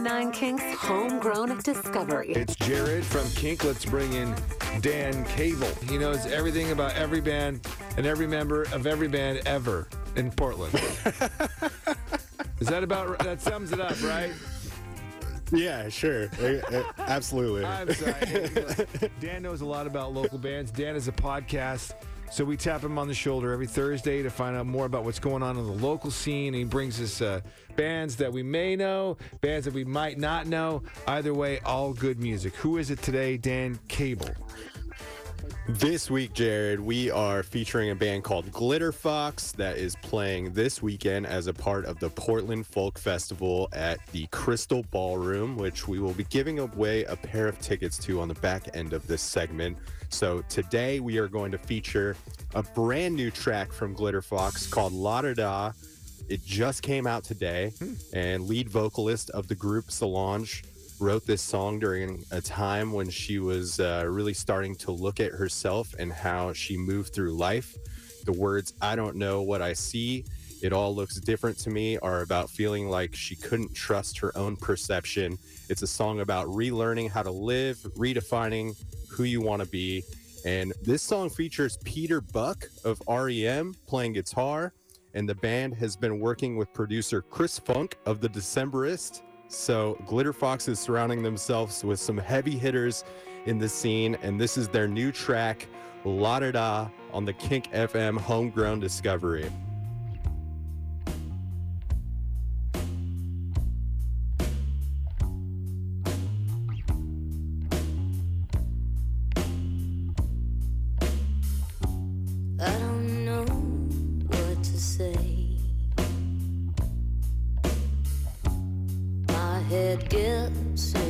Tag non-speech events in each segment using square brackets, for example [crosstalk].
Nine Kinks homegrown discovery. It's Jared from Kink. Let's bring in Dan Cable. He knows everything about every band and every member of every band ever in Portland. [laughs] Is that about that sums it up, right? Yeah, sure. Uh, uh, Absolutely. I'm sorry. Dan knows a lot about local bands. Dan is a podcast. So we tap him on the shoulder every Thursday to find out more about what's going on in the local scene. He brings us uh, bands that we may know, bands that we might not know. Either way, all good music. Who is it today? Dan Cable. This week, Jared, we are featuring a band called Glitterfox that is playing this weekend as a part of the Portland Folk Festival at the Crystal Ballroom, which we will be giving away a pair of tickets to on the back end of this segment. So today we are going to feature a brand new track from Glitterfox called La Da Da. It just came out today, hmm. and lead vocalist of the group Solange wrote this song during a time when she was uh, really starting to look at herself and how she moved through life. The words, I don't know what I see, it all looks different to me, are about feeling like she couldn't trust her own perception. It's a song about relearning how to live, redefining who you want to be. And this song features Peter Buck of REM playing guitar. And the band has been working with producer Chris Funk of The Decemberist so Glitterfox is surrounding themselves with some heavy hitters in the scene, and this is their new track, La Da Da, on the Kink FM Homegrown Discovery. I don't My head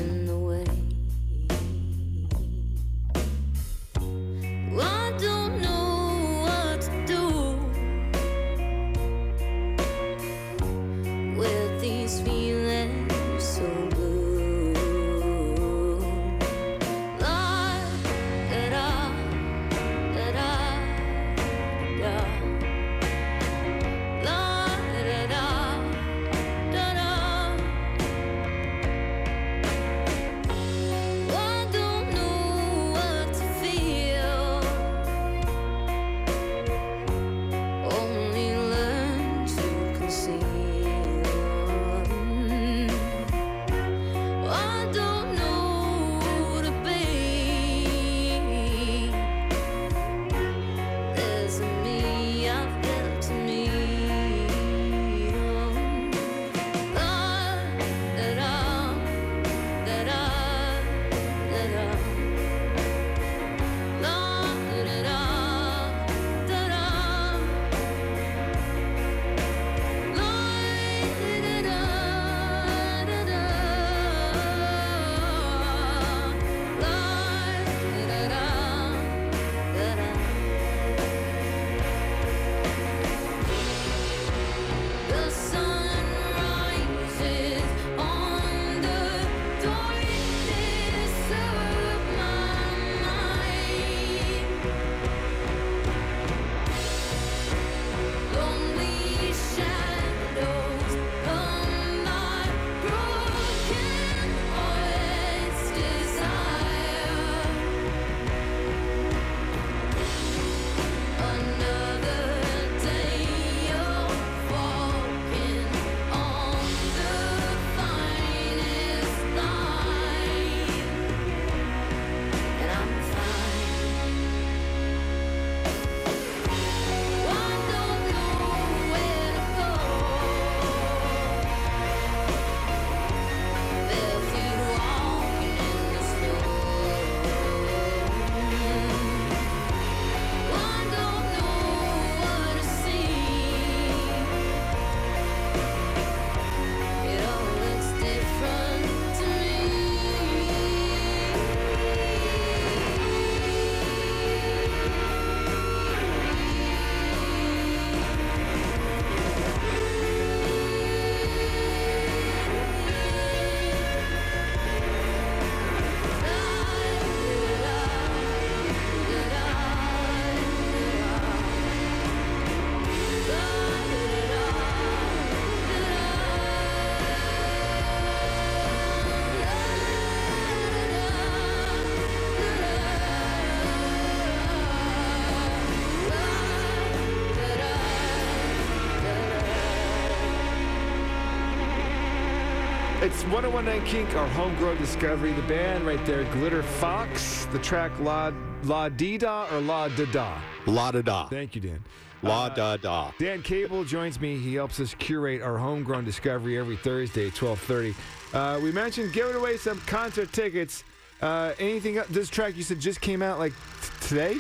It's 1019 Kink, our homegrown discovery. The band right there, Glitterfox. The track La La Di Da or La Da Da. La da da. Thank you, Dan. La da da. Dan Cable joins me. He helps us curate our homegrown discovery every Thursday at 12:30. Uh, we mentioned giving away some concert tickets. Uh, anything? This track you said just came out like t- today.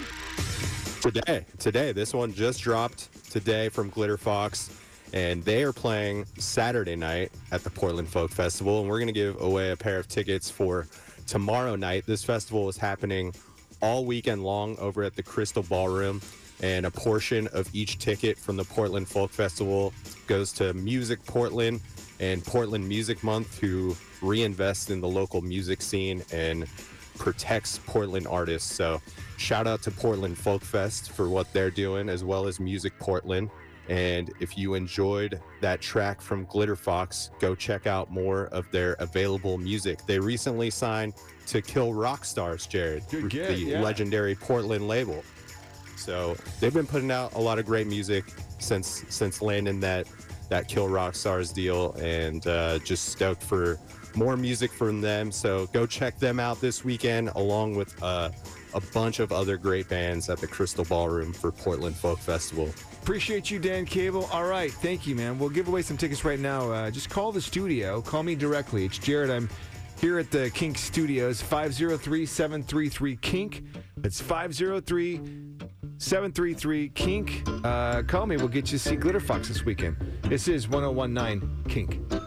Today, today, this one just dropped today from Glitterfox, and they are playing Saturday night at the Portland Folk Festival, and we're gonna give away a pair of tickets for tomorrow night. This festival is happening all weekend long over at the Crystal Ballroom, and a portion of each ticket from the Portland Folk Festival goes to Music Portland and Portland Music Month, who reinvest in the local music scene and protects Portland artists. So shout out to Portland Folk Fest for what they're doing, as well as Music Portland. And if you enjoyed that track from Glitterfox, go check out more of their available music. They recently signed to Kill Rock Stars, Jared, Good get, the yeah. legendary Portland label. So they've been putting out a lot of great music since since landing that that Kill Rock Stars deal, and uh, just stoked for more music from them. So go check them out this weekend, along with uh, a bunch of other great bands at the Crystal Ballroom for Portland Folk Festival. Appreciate you, Dan Cable. All right, thank you, man. We'll give away some tickets right now. Uh, just call the studio. Call me directly. It's Jared. I'm here at the Kink Studios. 503 733 Kink. It's 503 733 Kink. Uh, call me. We'll get you to see Glitterfox this weekend. This is 1019 Kink.